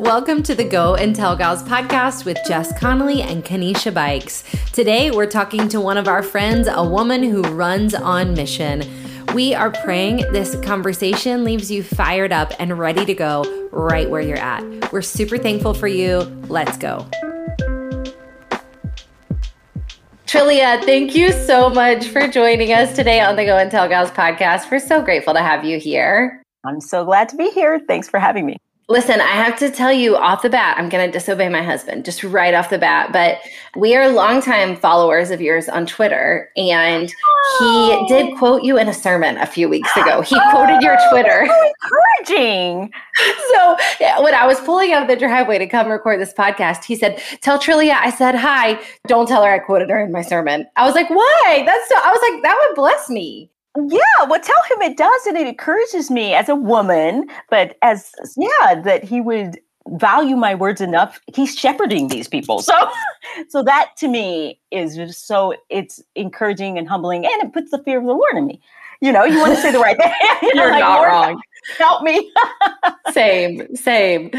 Welcome to the Go and Tell Gals podcast with Jess Connolly and Kanisha Bikes. Today, we're talking to one of our friends, a woman who runs on mission. We are praying this conversation leaves you fired up and ready to go right where you're at. We're super thankful for you. Let's go. Trillia, thank you so much for joining us today on the Go and Tell Gals podcast. We're so grateful to have you here. I'm so glad to be here. Thanks for having me. Listen, I have to tell you off the bat, I'm going to disobey my husband just right off the bat. But we are longtime followers of yours on Twitter, and he oh. did quote you in a sermon a few weeks ago. He oh, quoted your Twitter. So encouraging. So when I was pulling out of the driveway to come record this podcast, he said, "Tell Trillia I said hi. Don't tell her I quoted her in my sermon." I was like, "Why?" That's so. I was like, "That would bless me." Yeah, well, tell him it does, and it encourages me as a woman, but as, yeah, that he would value my words enough. He's shepherding these people. So, so that to me is so, it's encouraging and humbling, and it puts the fear of the Lord in me. You know, you want to say the right thing. You're like, not wrong. Help me. same, same.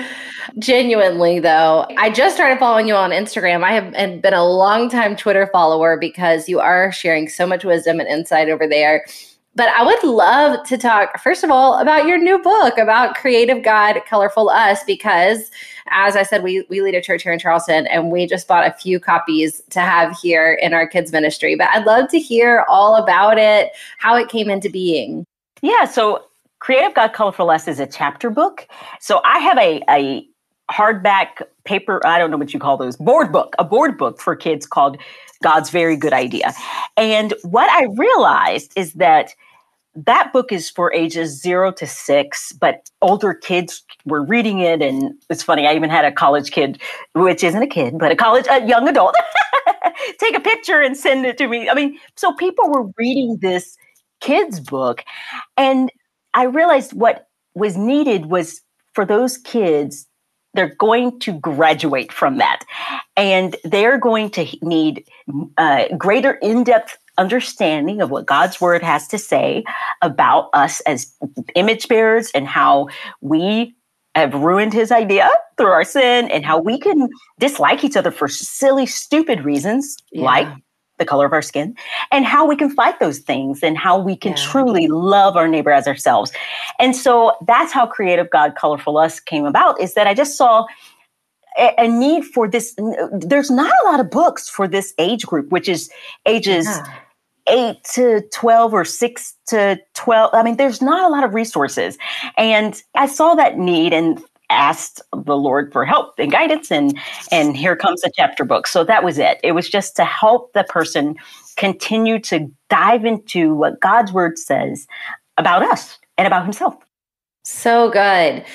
Genuinely, though, I just started following you on Instagram. I have been a long time Twitter follower because you are sharing so much wisdom and insight over there. But I would love to talk, first of all, about your new book about Creative God, Colorful Us, because as I said, we, we lead a church here in Charleston and we just bought a few copies to have here in our kids' ministry. But I'd love to hear all about it, how it came into being. Yeah, so Creative God Colorful Us is a chapter book. So I have a, a hardback paper, I don't know what you call those, board book, a board book for kids called God's Very Good Idea. And what I realized is that that book is for ages zero to six, but older kids were reading it. And it's funny, I even had a college kid, which isn't a kid, but a college, a young adult, take a picture and send it to me. I mean, so people were reading this kids' book. And I realized what was needed was for those kids, they're going to graduate from that and they're going to need uh, greater in-depth understanding of what God's word has to say about us as image bearers and how we have ruined his idea through our sin and how we can dislike each other for silly, stupid reasons yeah. like the color of our skin, and how we can fight those things and how we can yeah. truly love our neighbor as ourselves. And so that's how Creative God Colorful Us came about is that I just saw a, need for this. There's not a lot of books for this age group, which is ages. Yeah. 8 to 12 or 6 to 12 i mean there's not a lot of resources and i saw that need and asked the Lord for help and guidance, and and here comes a chapter book. So that was it. It was just to help the person continue to dive into what God's word says about us and about Himself. So good.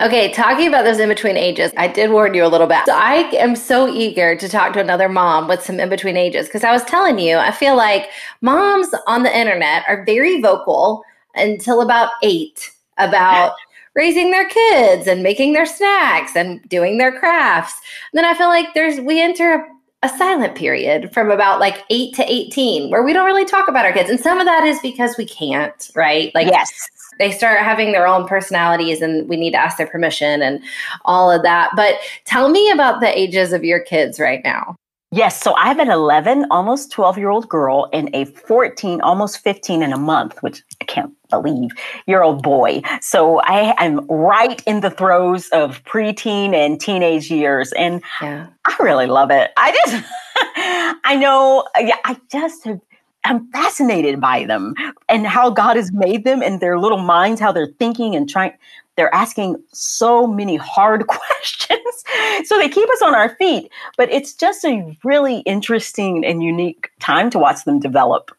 Okay, talking about those in between ages, I did warn you a little bit. So I am so eager to talk to another mom with some in between ages because I was telling you, I feel like moms on the internet are very vocal until about eight about raising their kids and making their snacks and doing their crafts. And then I feel like there's we enter a, a silent period from about like 8 to 18 where we don't really talk about our kids. And some of that is because we can't, right? Like Yes. They start having their own personalities and we need to ask their permission and all of that. But tell me about the ages of your kids right now. Yes. So I have an 11, almost 12 year old girl and a 14, almost 15 in a month, which I can't believe, year old boy. So I am right in the throes of preteen and teenage years. And yeah. I really love it. I just, I know, yeah, I just have. I'm fascinated by them and how God has made them and their little minds, how they're thinking and trying they're asking so many hard questions. so they keep us on our feet. But it's just a really interesting and unique time to watch them develop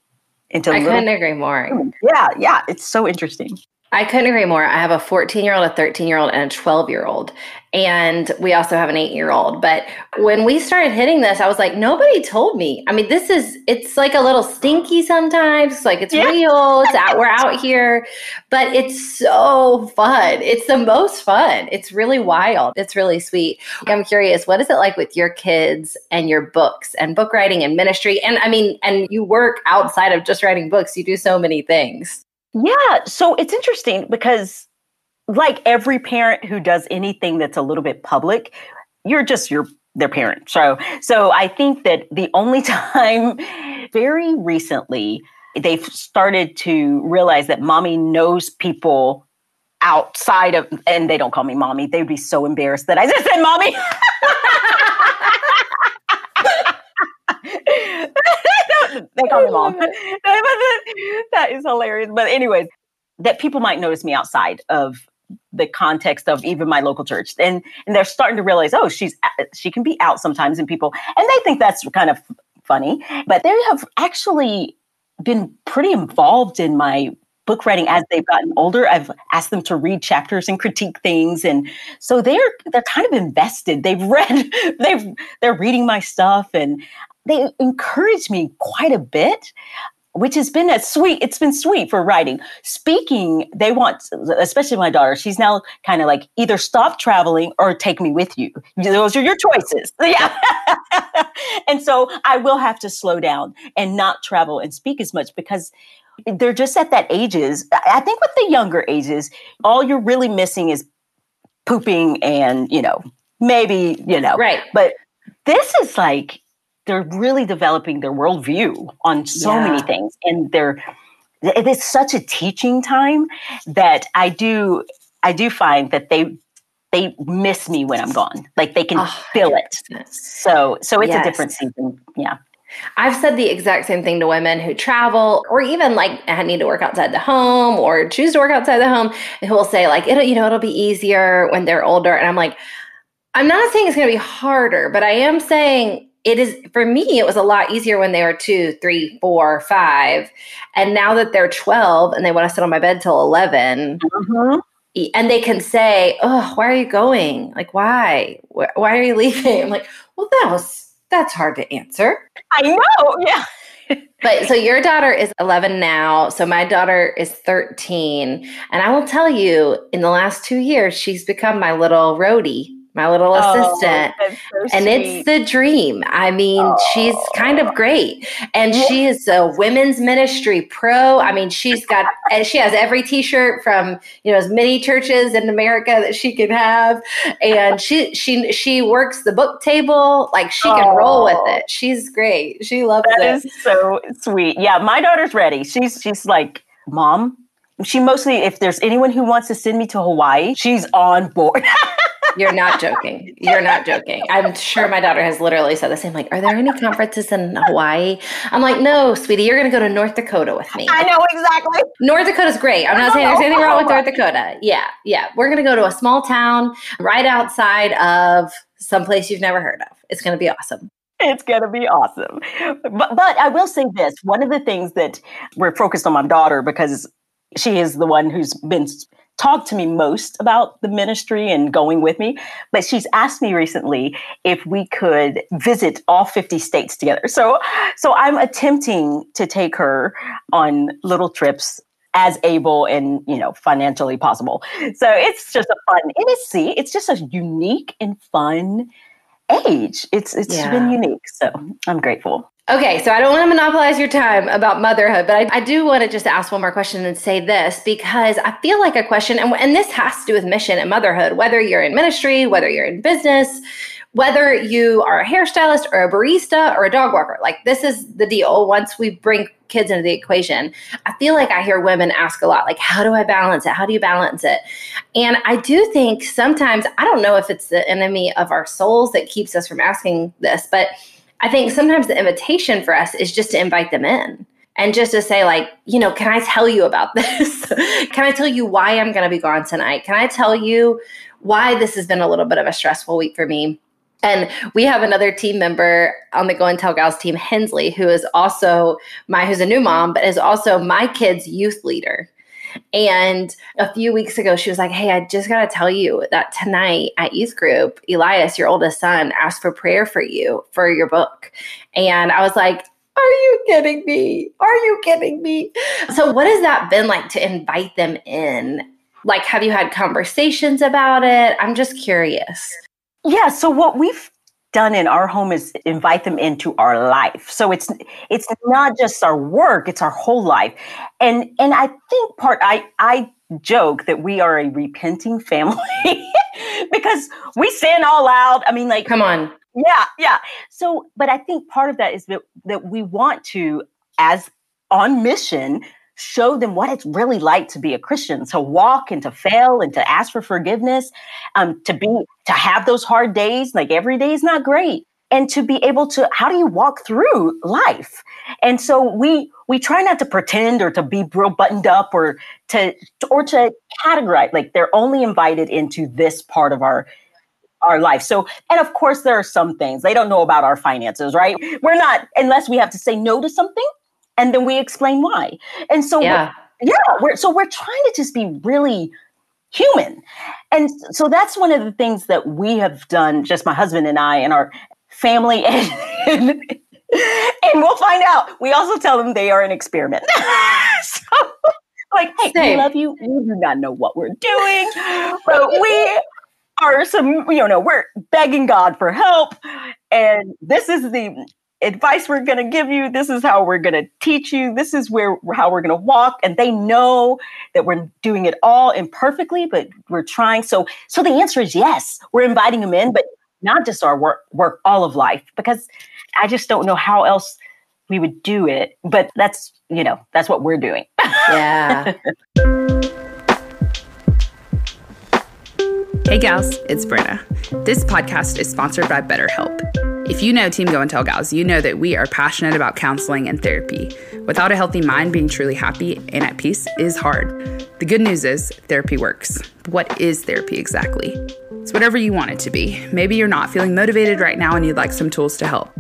into I couldn't agree more. Yeah, yeah. It's so interesting. I couldn't agree more. I have a 14 year old, a 13 year old, and a 12 year old. And we also have an eight year old. But when we started hitting this, I was like, nobody told me. I mean, this is, it's like a little stinky sometimes. It's like it's yeah. real. It's out, we're out here, but it's so fun. It's the most fun. It's really wild. It's really sweet. I'm curious, what is it like with your kids and your books and book writing and ministry? And I mean, and you work outside of just writing books, you do so many things. Yeah. So it's interesting because like every parent who does anything that's a little bit public, you're just your their parent. So so I think that the only time very recently they've started to realize that mommy knows people outside of and they don't call me mommy. They'd be so embarrassed that I just said mommy. they call me mom. that is hilarious. But anyways, that people might notice me outside of the context of even my local church and and they're starting to realize oh she's uh, she can be out sometimes and people and they think that's kind of funny but they have actually been pretty involved in my book writing as they've gotten older i've asked them to read chapters and critique things and so they're they're kind of invested they've read they've they're reading my stuff and they encourage me quite a bit which has been a sweet it's been sweet for writing. Speaking they want especially my daughter she's now kind of like either stop traveling or take me with you. Those are your choices. Yeah. And so i will have to slow down and not travel and speak as much because they're just at that ages i think with the younger ages all you're really missing is pooping and you know maybe you know. Right. But this is like they're really developing their worldview on so yeah. many things and they're it's such a teaching time that i do i do find that they they miss me when i'm gone. Like they can oh, feel it. so so it's yes. a different season. Yeah. I've said the exact same thing to women who travel or even like I need to work outside the home or choose to work outside the home who will say like it'll you know it'll be easier when they're older. And I'm like I'm not saying it's going to be harder but I am saying it is for me it was a lot easier when they were two three four five and now that they're 12 and they want to sit on my bed till 11 mm-hmm. and they can say oh why are you going like why why are you leaving i'm like well that was that's hard to answer i know yeah but so your daughter is 11 now. So my daughter is 13. And I will tell you, in the last two years, she's become my little roadie my little oh, assistant. So and it's the dream. I mean, oh. she's kind of great. And yeah. she is a women's ministry pro. I mean, she's got eh, she has every t-shirt from, you know, as many churches in America that she can have. And she she she works the book table. Like she can oh. roll with it. She's great. She loves that it. That is so sweet. Yeah, my daughter's ready. She's she's like, Mom, she mostly if there's anyone who wants to send me to Hawaii, she's on board. You're not joking. You're not joking. I'm sure my daughter has literally said the same. Like, are there any conferences in Hawaii? I'm like, no, sweetie, you're going to go to North Dakota with me. I know exactly. North Dakota's great. I'm not saying there's anything wrong with North Dakota. Yeah, yeah. We're going to go to a small town right outside of someplace you've never heard of. It's going to be awesome it's going to be awesome. But, but I will say this one of the things that we're focused on my daughter because she is the one who's been talked to me most about the ministry and going with me. But she's asked me recently if we could visit all 50 states together. So, so I'm attempting to take her on little trips as able and you know financially possible. So it's just a fun. It is see, it's just a unique and fun age. It's it's yeah. been unique. So I'm grateful. Okay, so I don't want to monopolize your time about motherhood, but I, I, do want to just ask one more question and say this because I feel like a question, and, and this has to do with mission and motherhood, whether you're in ministry, whether you're in business, whether you are a hairstylist or a barista or a dog walker. Like, this is the deal once we bring kids into the equation. I feel like I hear women ask a lot, like, how do I balance it? How do you balance it? And I do think sometimes, I don't know if it's the enemy of our souls that keeps us from asking this, but I think sometimes the invitation for us is just to invite them in and just to say like you know can i tell you about this? Can i tell you why i'm going to be gone tonight? Can i tell you why this has been a little bit of a stressful week for me? And we have another team member on the Go and Tell Gals team, Hensley, who is also my, who's a new mom, but is also my kid's youth leader. And a few weeks ago, she was like, Hey, I just got to tell you that tonight at youth group, Elias, your oldest son, asked for prayer for you for your book. And I was like, are you kidding me? Are you kidding me? So, what has that been like to invite them in? Like, have you had conversations about it? I'm just curious. Yeah. So, what we've done in our home is invite them into our life. So it's it's not just our work, it's our whole life. And and I think part I I joke that we are a repenting family because we sin all out. I mean, like, come on. Yeah, yeah. So, but I think part of that is that, that we want to, as on mission, show them what it's really like to be a Christian, to walk and to fail and to ask for forgiveness, um, to be to have those hard days. Like every day is not great, and to be able to how do you walk through life? And so we we try not to pretend or to be real buttoned up or to or to categorize like they're only invited into this part of our our life. So, and of course, there are some things they don't know about our finances, right? We're not, unless we have to say no to something, and then we explain why. And so, yeah, we're, yeah, we're so we're trying to just be really human, and so that's one of the things that we have done, just my husband and I, and our family, and and, and we'll find out. We also tell them they are an experiment. so, like, hey, Same. we love you. We do not know what we're doing, but we are some, you know, we're begging God for help. And this is the advice we're going to give you. This is how we're going to teach you. This is where how we're going to walk. And they know that we're doing it all imperfectly, but we're trying. So, so the answer is yes. We're inviting them in, but not just our work, work all of life, because I just don't know how else we would do it. But that's, you know, that's what we're doing. Yeah. Hey gals, it's Brenna. This podcast is sponsored by BetterHelp. If you know Team Go and Tell Gals, you know that we are passionate about counseling and therapy. Without a healthy mind, being truly happy and at peace is hard. The good news is therapy works. What is therapy exactly? It's whatever you want it to be. Maybe you're not feeling motivated right now and you'd like some tools to help.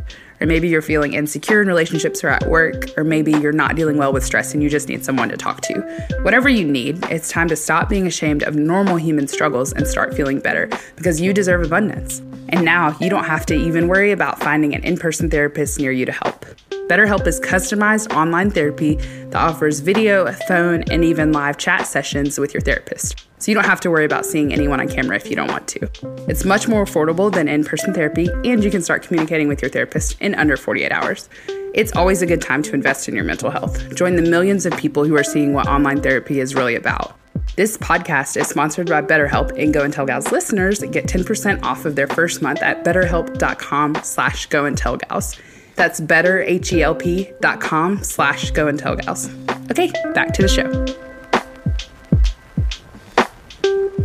Or maybe you're feeling insecure in relationships or at work, or maybe you're not dealing well with stress and you just need someone to talk to. Whatever you need, it's time to stop being ashamed of normal human struggles and start feeling better because you deserve abundance. And now you don't have to even worry about finding an in person therapist near you to help. BetterHelp is customized online therapy that offers video, phone, and even live chat sessions with your therapist. So you don't have to worry about seeing anyone on camera if you don't want to. It's much more affordable than in person therapy, and you can start communicating with your therapist in under 48 hours. It's always a good time to invest in your mental health. Join the millions of people who are seeing what online therapy is really about. This podcast is sponsored by BetterHelp, and Go and Tell Gals listeners get 10% off of their first month at betterhelp.com slash go and tell gals. That's betterhelp.com slash go and tell gals. Okay, back to the show.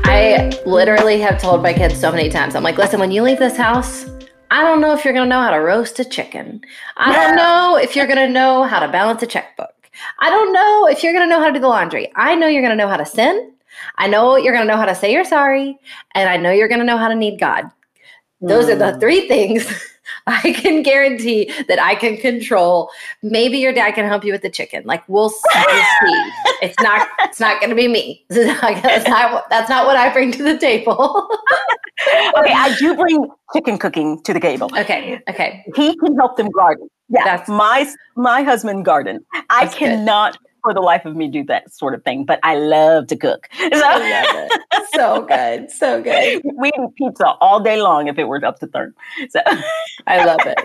I literally have told my kids so many times, I'm like, listen, when you leave this house, I don't know if you're going to know how to roast a chicken. I don't know if you're going to know how to balance a checkbook. I don't know if you're going to know how to do the laundry. I know you're going to know how to sin. I know you're going to know how to say you're sorry. And I know you're going to know how to need God. Those mm. are the mm. three things I can guarantee that I can control. Maybe your dad can help you with the chicken. Like we'll see. it's not. It's not going to be me. That's not. That's not what I bring to the table. okay, I do bring chicken cooking to the table. Okay. Okay. He can help them garden. Yeah, that's my my husband garden. I cannot for the life of me do that sort of thing, but I love to cook. So, so good. So good. We eat pizza all day long if it were up to third. So I love it.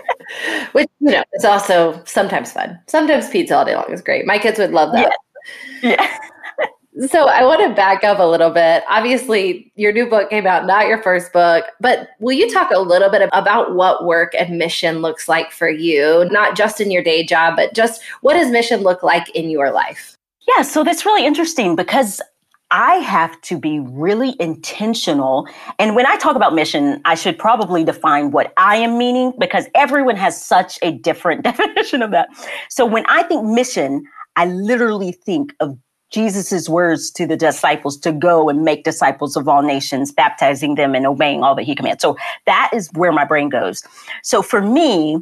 Which, you know, it's also sometimes fun. Sometimes pizza all day long is great. My kids would love that. Yeah. yeah. So I want to back up a little bit. Obviously, your new book came out, not your first book, but will you talk a little bit about what work and mission looks like for you, not just in your day job, but just what does mission look like in your life? Yeah, so that's really interesting because I have to be really intentional. And when I talk about mission, I should probably define what I am meaning because everyone has such a different definition of that. So when I think mission, I literally think of Jesus' words to the disciples to go and make disciples of all nations, baptizing them and obeying all that he commands. So that is where my brain goes. So for me,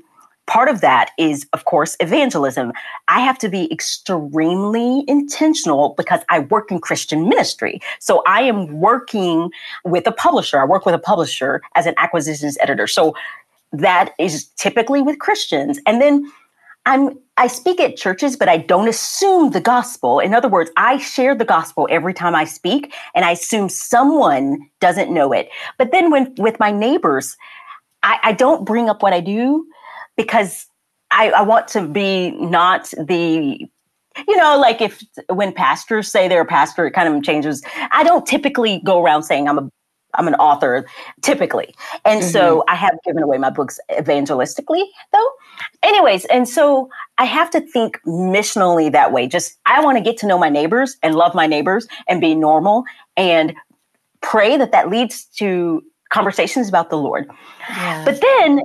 part of that is, of course, evangelism. I have to be extremely intentional because I work in Christian ministry. So I am working with a publisher. I work with a publisher as an acquisitions editor. So that is typically with Christians. And then I'm I speak at churches, but I don't assume the gospel. In other words, I share the gospel every time I speak, and I assume someone doesn't know it. But then when with my neighbors, I, I don't bring up what I do because I, I want to be not the you know, like if when pastors say they're a pastor, it kind of changes. I don't typically go around saying I'm a I'm an author typically. And mm-hmm. so I have given away my books evangelistically though. Anyways, and so I have to think missionally that way. Just I want to get to know my neighbors and love my neighbors and be normal and pray that that leads to conversations about the Lord. Yeah. But then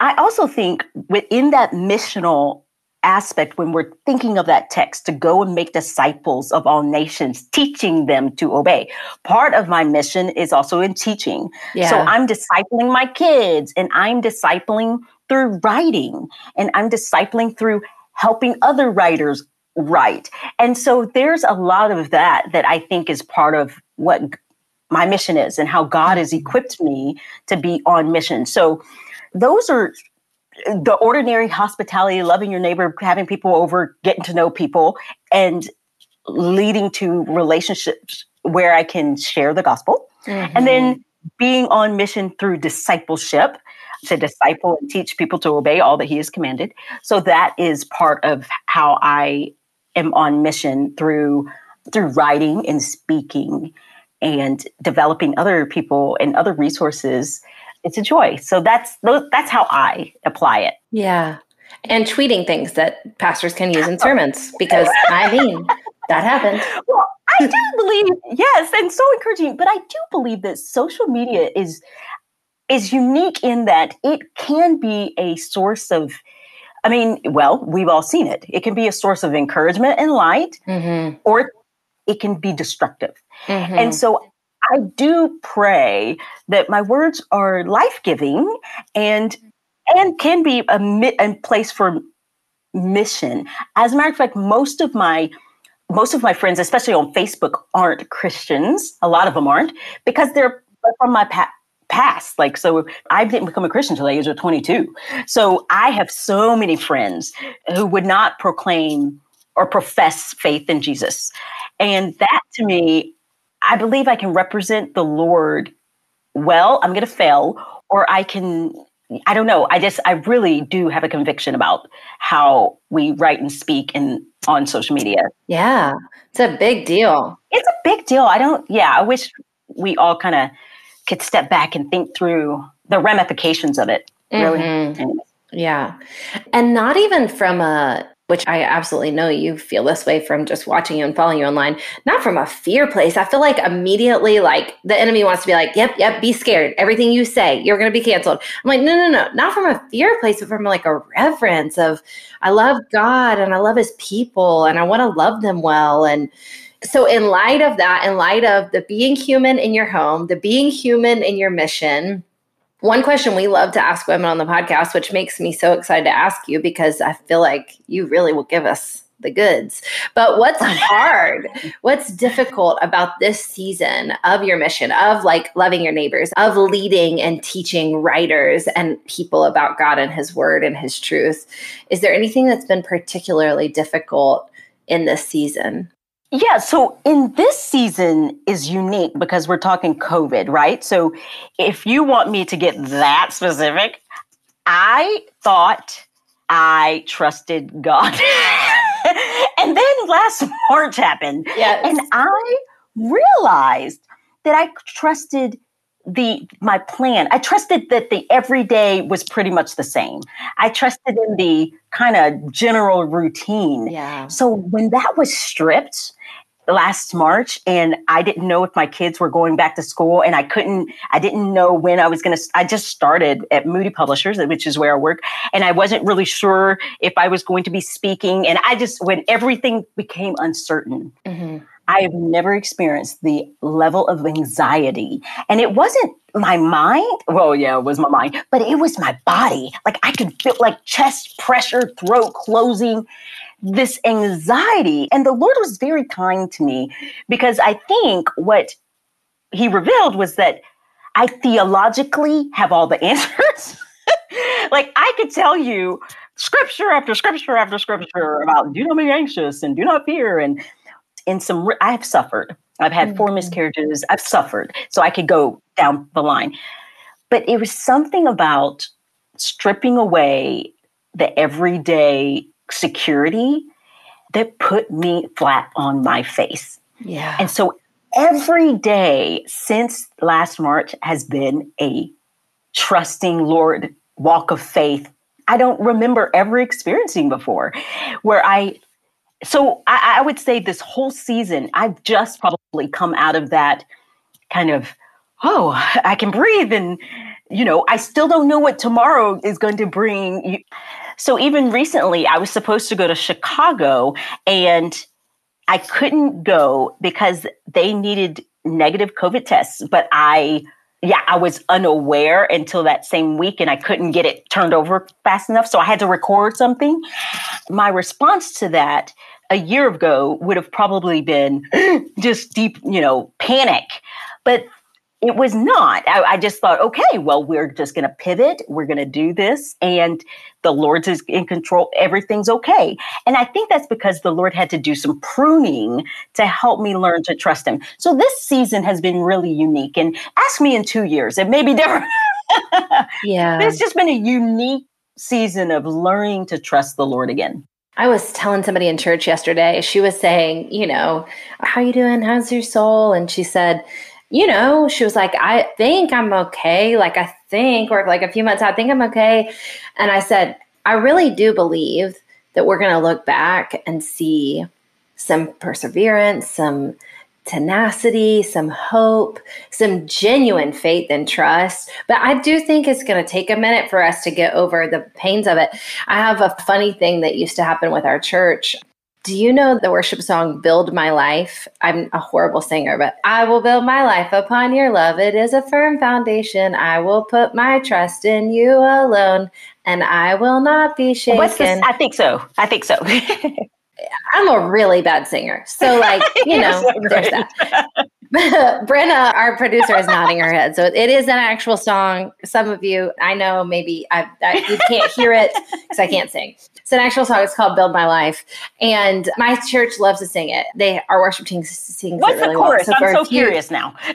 I also think within that missional aspect when we're thinking of that text to go and make disciples of all nations, teaching them to obey. Part of my mission is also in teaching. Yeah. So I'm discipling my kids and I'm discipling through writing and I'm discipling through helping other writers write. And so there's a lot of that that I think is part of what my mission is and how God has mm-hmm. equipped me to be on mission. So those are the ordinary hospitality, loving your neighbor, having people over, getting to know people, and leading to relationships where I can share the gospel. Mm-hmm. And then being on mission through discipleship to disciple and teach people to obey all that he has commanded. So that is part of how I am on mission through through writing and speaking and developing other people and other resources it's a joy. So that's that's how I apply it. Yeah. And tweeting things that pastors can use in sermons because I mean, that happens. Well, I do believe yes, and so encouraging, but I do believe that social media is is unique in that it can be a source of I mean, well, we've all seen it. It can be a source of encouragement and light, mm-hmm. or it can be destructive. Mm-hmm. And so I do pray that my words are life giving and mm-hmm. and can be a, a place for mission. As a matter of fact, most of my most of my friends, especially on Facebook, aren't Christians. A lot of them aren't because they're from my pa- past. Like, so I didn't become a Christian until the age of 22. So I have so many friends who would not proclaim or profess faith in Jesus. And that to me I believe I can represent the Lord well. I'm going to fail, or I can, I don't know. I just, I really do have a conviction about how we write and speak in on social media. Yeah, it's a big deal. It's a big deal. I don't, yeah, I wish we all kind of could step back and think through the ramifications of it. Really. Mm-hmm. Yeah. And not even from a which I absolutely know you feel this way from just watching you and following you online, not from a fear place. I feel like immediately, like the enemy wants to be like, yep, yep, be scared. Everything you say, you're going to be canceled. I'm like, no, no, no, not from a fear place, but from like a reverence of, I love God and I love his people and I want to love them well. And so, in light of that, in light of the being human in your home, the being human in your mission, one question we love to ask women on the podcast, which makes me so excited to ask you because I feel like you really will give us the goods. But what's hard? what's difficult about this season of your mission, of like loving your neighbors, of leading and teaching writers and people about God and His Word and His truth? Is there anything that's been particularly difficult in this season? Yeah, so in this season is unique because we're talking COVID, right? So if you want me to get that specific, I thought I trusted God. and then last March happened. Yes. And I realized that I trusted the my plan i trusted that the everyday was pretty much the same. I trusted in the kind of general routine. Yeah. So when that was stripped last March and I didn't know if my kids were going back to school and I couldn't I didn't know when I was going to I just started at Moody Publishers which is where I work and I wasn't really sure if I was going to be speaking and I just when everything became uncertain mm-hmm. I have never experienced the level of anxiety and it wasn't my mind well yeah it was my mind but it was my body like I could feel like chest pressure throat closing this anxiety. And the Lord was very kind to me because I think what he revealed was that I theologically have all the answers. like I could tell you scripture after scripture after scripture about do not be anxious and do not fear. And in some, I have suffered. I've had mm-hmm. four miscarriages. I've suffered. So I could go down the line. But it was something about stripping away the everyday security that put me flat on my face. Yeah. And so every day since last March has been a trusting Lord walk of faith. I don't remember ever experiencing before where I so I, I would say this whole season, I've just probably come out of that kind of, oh, I can breathe and you know, I still don't know what tomorrow is going to bring. So even recently, I was supposed to go to Chicago and I couldn't go because they needed negative COVID tests, but I yeah, I was unaware until that same week and I couldn't get it turned over fast enough. So I had to record something. My response to that a year ago would have probably been just deep, you know, panic. But it was not. I, I just thought, okay, well, we're just going to pivot. We're going to do this. And the Lord's is in control. Everything's okay. And I think that's because the Lord had to do some pruning to help me learn to trust Him. So this season has been really unique. And ask me in two years, it may be different. yeah. It's just been a unique season of learning to trust the Lord again. I was telling somebody in church yesterday, she was saying, you know, how you doing? How's your soul? And she said, you know, she was like, I think I'm okay. Like, I think, or like a few months, I think I'm okay. And I said, I really do believe that we're going to look back and see some perseverance, some tenacity, some hope, some genuine faith and trust. But I do think it's going to take a minute for us to get over the pains of it. I have a funny thing that used to happen with our church. Do you know the worship song Build My Life? I'm a horrible singer, but I will build my life upon your love. It is a firm foundation. I will put my trust in you alone, and I will not be shaken. What's this? I think so. I think so. I'm a really bad singer. So, like, you know, so there's that. Brenna, our producer, is nodding her head. So it is an actual song. Some of you, I know, maybe I, I you can't hear it because I can't sing. It's an actual song. It's called "Build My Life," and my church loves to sing it. They our worship team sings What's it really the chorus? well. So I'm so few, curious now.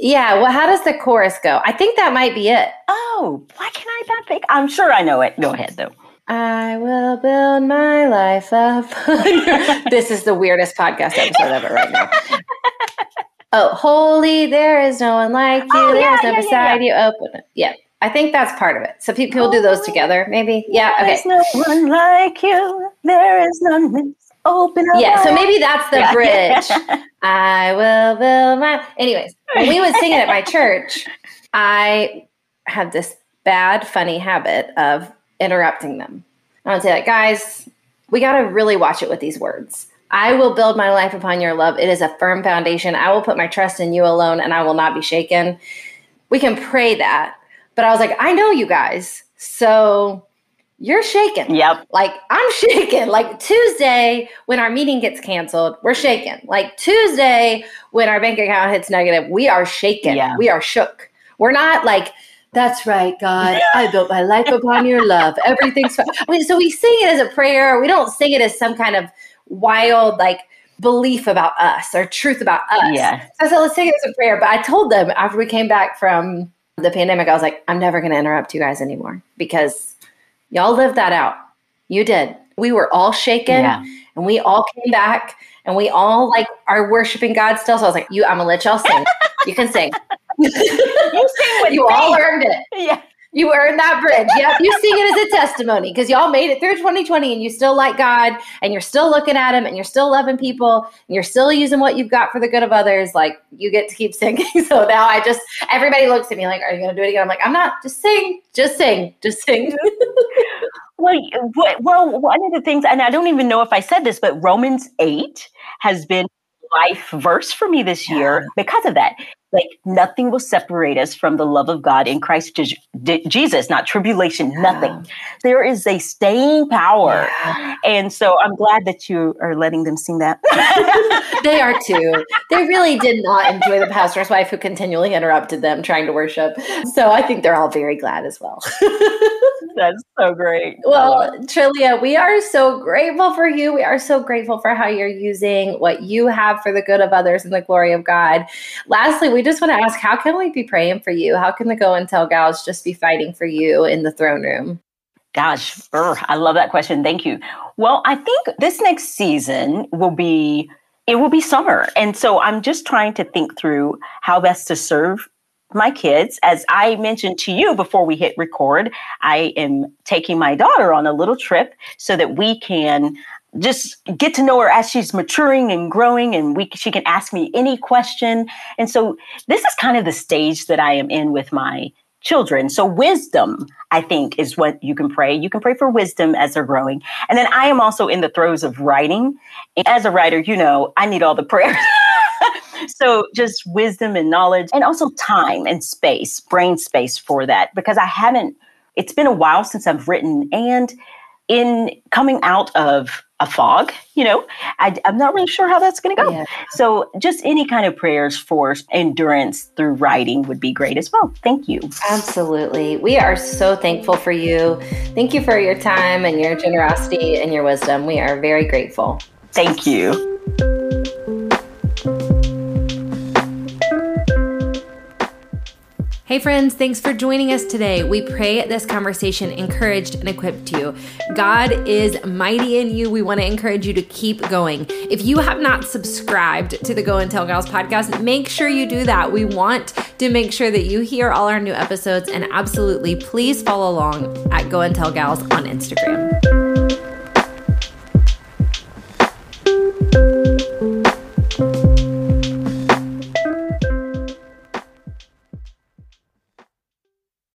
yeah, well, how does the chorus go? I think that might be it. Oh, why can I not think? I'm sure I know it. Go ahead, though. I will build my life up. this is the weirdest podcast episode ever right now. Oh, holy, there is no one like you. Oh, There's yeah, no yeah, beside yeah, you. Open it. Yeah. I think that's part of it. So people oh, do those oh. together, maybe. Yeah. Okay. There's no one like you. There is none. Open up. Yeah. So maybe that's the bridge. I will build my. Anyways, when we would sing it at my church, I had this bad, funny habit of interrupting them. I would say, that, guys, we got to really watch it with these words. I will build my life upon your love. It is a firm foundation. I will put my trust in you alone and I will not be shaken. We can pray that. But I was like, I know you guys. So you're shaken. Yep. Like I'm shaking. Like Tuesday when our meeting gets canceled, we're shaken. Like Tuesday when our bank account hits negative, we are shaken. Yeah. We are shook. We're not like that's right, God. I built my life upon your love. Everything's fine. I mean, so we sing it as a prayer. We don't sing it as some kind of wild, like, belief about us or truth about us. Yeah. So I said, let's sing it as a prayer. But I told them after we came back from the pandemic, I was like, I'm never going to interrupt you guys anymore because y'all lived that out. You did. We were all shaken yeah. and we all came back and we all like are worshiping God still. So I was like, you, I'm gonna let y'all sing. you can sing. You sing with you me. all earned it. Yeah. You earned that bridge. Yep. You sing it as a testimony because y'all made it through 2020 and you still like God and you're still looking at Him and you're still loving people and you're still using what you've got for the good of others. Like you get to keep singing. So now I just, everybody looks at me like, are you going to do it again? I'm like, I'm not. Just sing. Just sing. Just sing. well, well, one of the things, and I don't even know if I said this, but Romans 8 has been life verse for me this year yeah. because of that. Like nothing will separate us from the love of God in Christ Jesus, not tribulation, yeah. nothing. There is a staying power. Yeah. And so I'm glad that you are letting them sing that. they are too. They really did not enjoy the pastor's wife who continually interrupted them trying to worship. So I think they're all very glad as well. That's so great. Well, Trillia, we are so grateful for you. We are so grateful for how you're using what you have for the good of others and the glory of God. Lastly, we just want to ask how can we be praying for you? How can the Go and Tell gals just be fighting for you in the throne room? Gosh, I love that question. Thank you. Well, I think this next season will be it will be summer. And so I'm just trying to think through how best to serve my kids. As I mentioned to you before we hit record, I am taking my daughter on a little trip so that we can just get to know her as she's maturing and growing and we she can ask me any question. And so this is kind of the stage that I am in with my children. So wisdom, I think, is what you can pray. You can pray for wisdom as they're growing. And then I am also in the throes of writing. And as a writer, you know, I need all the prayers. so just wisdom and knowledge and also time and space, brain space for that because I haven't it's been a while since I've written and in coming out of a fog, you know, I, am not really sure how that's going to go. Yeah. So, just any kind of prayers for endurance through writing would be great as well. Thank you. Absolutely. We are so thankful for you. Thank you for your time and your generosity and your wisdom. We are very grateful. Thank you. Hey, friends, thanks for joining us today. We pray this conversation encouraged and equipped you. God is mighty in you. We want to encourage you to keep going. If you have not subscribed to the Go and Tell Gals podcast, make sure you do that. We want to make sure that you hear all our new episodes, and absolutely please follow along at Go and Tell Gals on Instagram.